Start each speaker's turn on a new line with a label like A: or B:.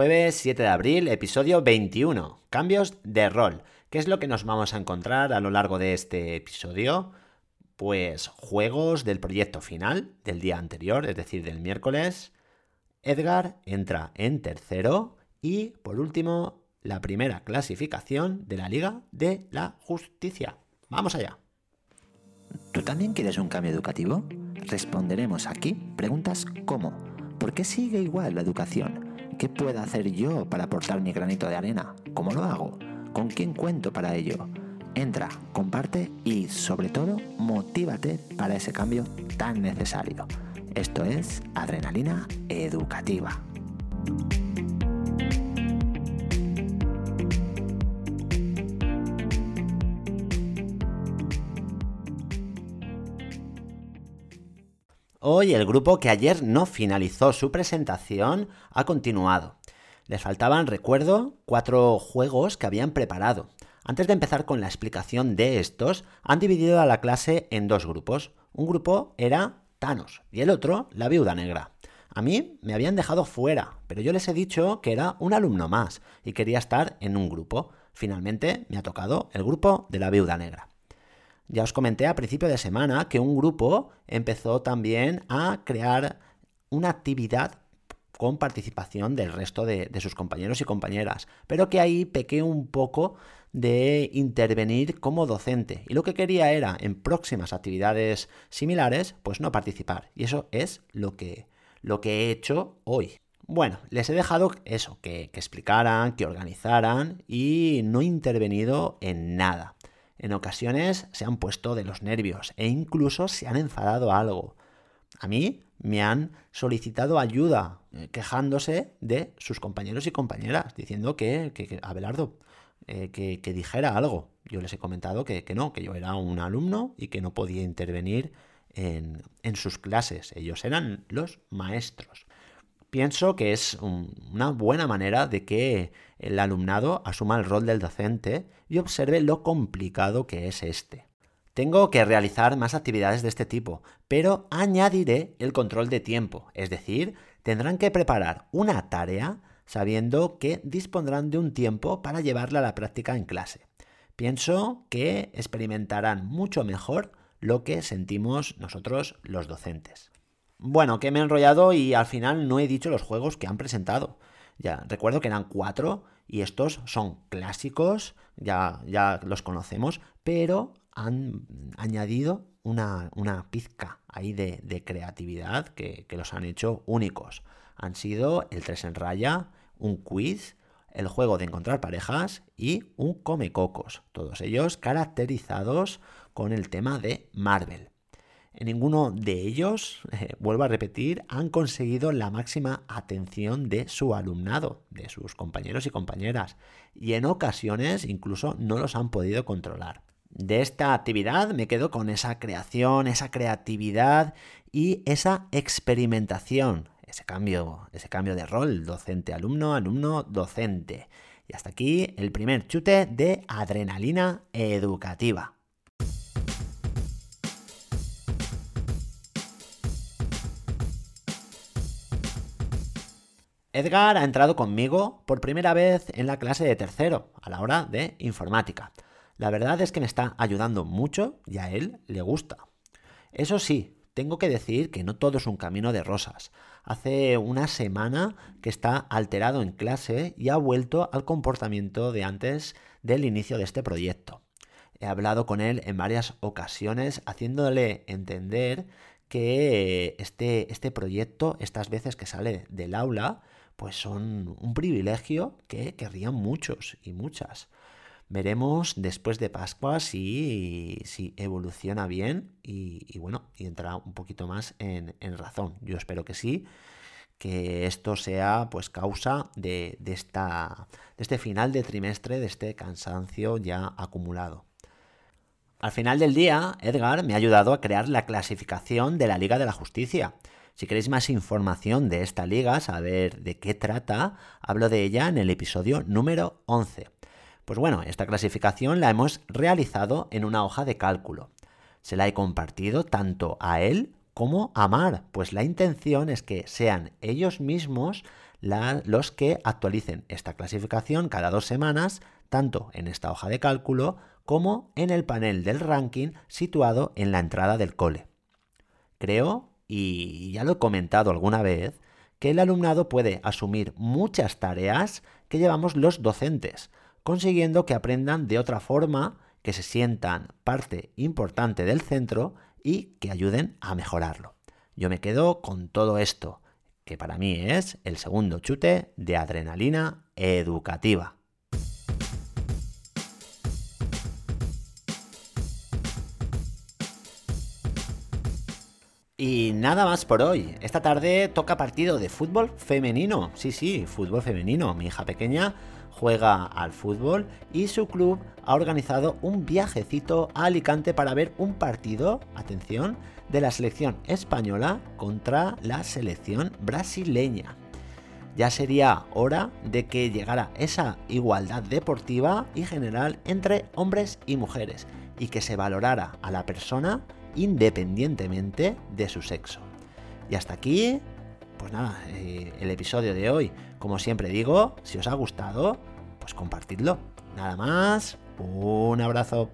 A: Jueves 7 de abril, episodio 21. Cambios de rol. ¿Qué es lo que nos vamos a encontrar a lo largo de este episodio? Pues juegos del proyecto final del día anterior, es decir, del miércoles. Edgar entra en tercero y, por último, la primera clasificación de la Liga de la Justicia. Vamos allá.
B: ¿Tú también quieres un cambio educativo? Responderemos aquí preguntas como ¿por qué sigue igual la educación? ¿Qué puedo hacer yo para aportar mi granito de arena? ¿Cómo lo hago? ¿Con quién cuento para ello? Entra, comparte y sobre todo motívate para ese cambio tan necesario. Esto es Adrenalina Educativa.
A: Hoy el grupo que ayer no finalizó su presentación ha continuado. Les faltaban, recuerdo, cuatro juegos que habían preparado. Antes de empezar con la explicación de estos, han dividido a la clase en dos grupos. Un grupo era Thanos y el otro la Viuda Negra. A mí me habían dejado fuera, pero yo les he dicho que era un alumno más y quería estar en un grupo. Finalmente me ha tocado el grupo de la Viuda Negra. Ya os comenté a principio de semana que un grupo empezó también a crear una actividad con participación del resto de, sus compañeros y compañeras, pero que ahí pequé un poco de intervenir como docente y lo que quería era en próximas actividades similares pues no participar y eso es lo que, lo que he hecho hoy. Bueno, les he dejado eso, que, que explicaran, que organizaran y no he intervenido en nada. En ocasiones se han puesto de los nervios e incluso se han enfadado algo. A mí me han solicitado ayuda, eh, quejándose de sus compañeros y compañeras, diciendo que, que, Abelardo, eh, que, dijera algo. Yo les he comentado que, no, que yo era un alumno y que no podía intervenir en, en sus clases. Ellos eran los maestros pienso que es una buena manera de que el alumnado asuma el rol del docente y observe lo complicado que es este. Tengo que realizar más actividades de este tipo, pero añadiré el control de tiempo, es decir, tendrán que preparar una tarea sabiendo que dispondrán de un tiempo para llevarla a la práctica en clase. Pienso que experimentarán mucho mejor lo que sentimos nosotros los docentes. Bueno, que me he enrollado y al final no he dicho los juegos que han presentado. Ya, recuerdo que eran cuatro y estos son clásicos, ya, ya los conocemos, pero han añadido una, pizca ahí de, creatividad que, que, los han hecho únicos. Han sido el 3 en raya, un quiz, el juego de encontrar parejas y un come cocos, todos ellos caracterizados con el tema de Marvel. Ninguno de ellos, eh, vuelvo a repetir, han conseguido la máxima atención de su alumnado, de sus compañeros y compañeras, y en ocasiones incluso no los han podido controlar. De esta actividad me quedo con esa creación, esa creatividad y esa experimentación, ese cambio, ese cambio de rol, docente-alumno, alumno-docente. Y hasta aquí el primer chute de adrenalina educativa. Edgar ha entrado conmigo por primera vez en la clase de tercero, a la hora de informática. La verdad es que me está ayudando mucho y a él le gusta. Eso sí, tengo que decir que no todo es un camino de rosas. Hace una semana que está alterado en clase y ha vuelto al comportamiento de antes del inicio de este proyecto. He hablado con él en varias ocasiones haciéndole entender que este, este proyecto, estas veces que sale del aula, pues son un privilegio que querrían muchos y muchas. Veremos después de Pascua si, si evoluciona bien y, bueno, y entra un poquito más en, razón. Yo espero que sí, que esto sea pues causa de, esta, de este final de trimestre, de este cansancio ya acumulado. Al final del día, Edgar me ha ayudado a crear la clasificación de la Liga de la Justicia. Si queréis más información de esta liga, saber de qué trata, hablo de ella en el episodio número 11. Pues bueno, esta clasificación la hemos realizado en una hoja de cálculo. Se la he compartido tanto a él como a Mar, pues la intención es que sean ellos mismos los que actualicen esta clasificación cada dos semanas, tanto en esta hoja de cálculo como en el panel del ranking situado en la entrada del cole. Creo, y ya lo he comentado alguna vez, que el alumnado puede asumir muchas tareas que llevamos los docentes, consiguiendo que aprendan de otra forma, que se sientan parte importante del centro y que ayuden a mejorarlo. Yo me quedo con todo esto, que para mí es el segundo chute de adrenalina educativa. Y nada más por hoy. Esta tarde toca partido de fútbol femenino. Sí, sí, fútbol femenino. Mi hija pequeña juega al fútbol y su club ha organizado un viajecito a Alicante para ver un partido, atención, de la selección española contra la selección brasileña. Ya sería hora de que llegara esa igualdad deportiva y general entre hombres y mujeres y que se valorara a la persona independientemente de su sexo. Y hasta aquí, pues nada, eh, el episodio de hoy. Como siempre digo, si os ha gustado, pues compartidlo. Nada más, un abrazo.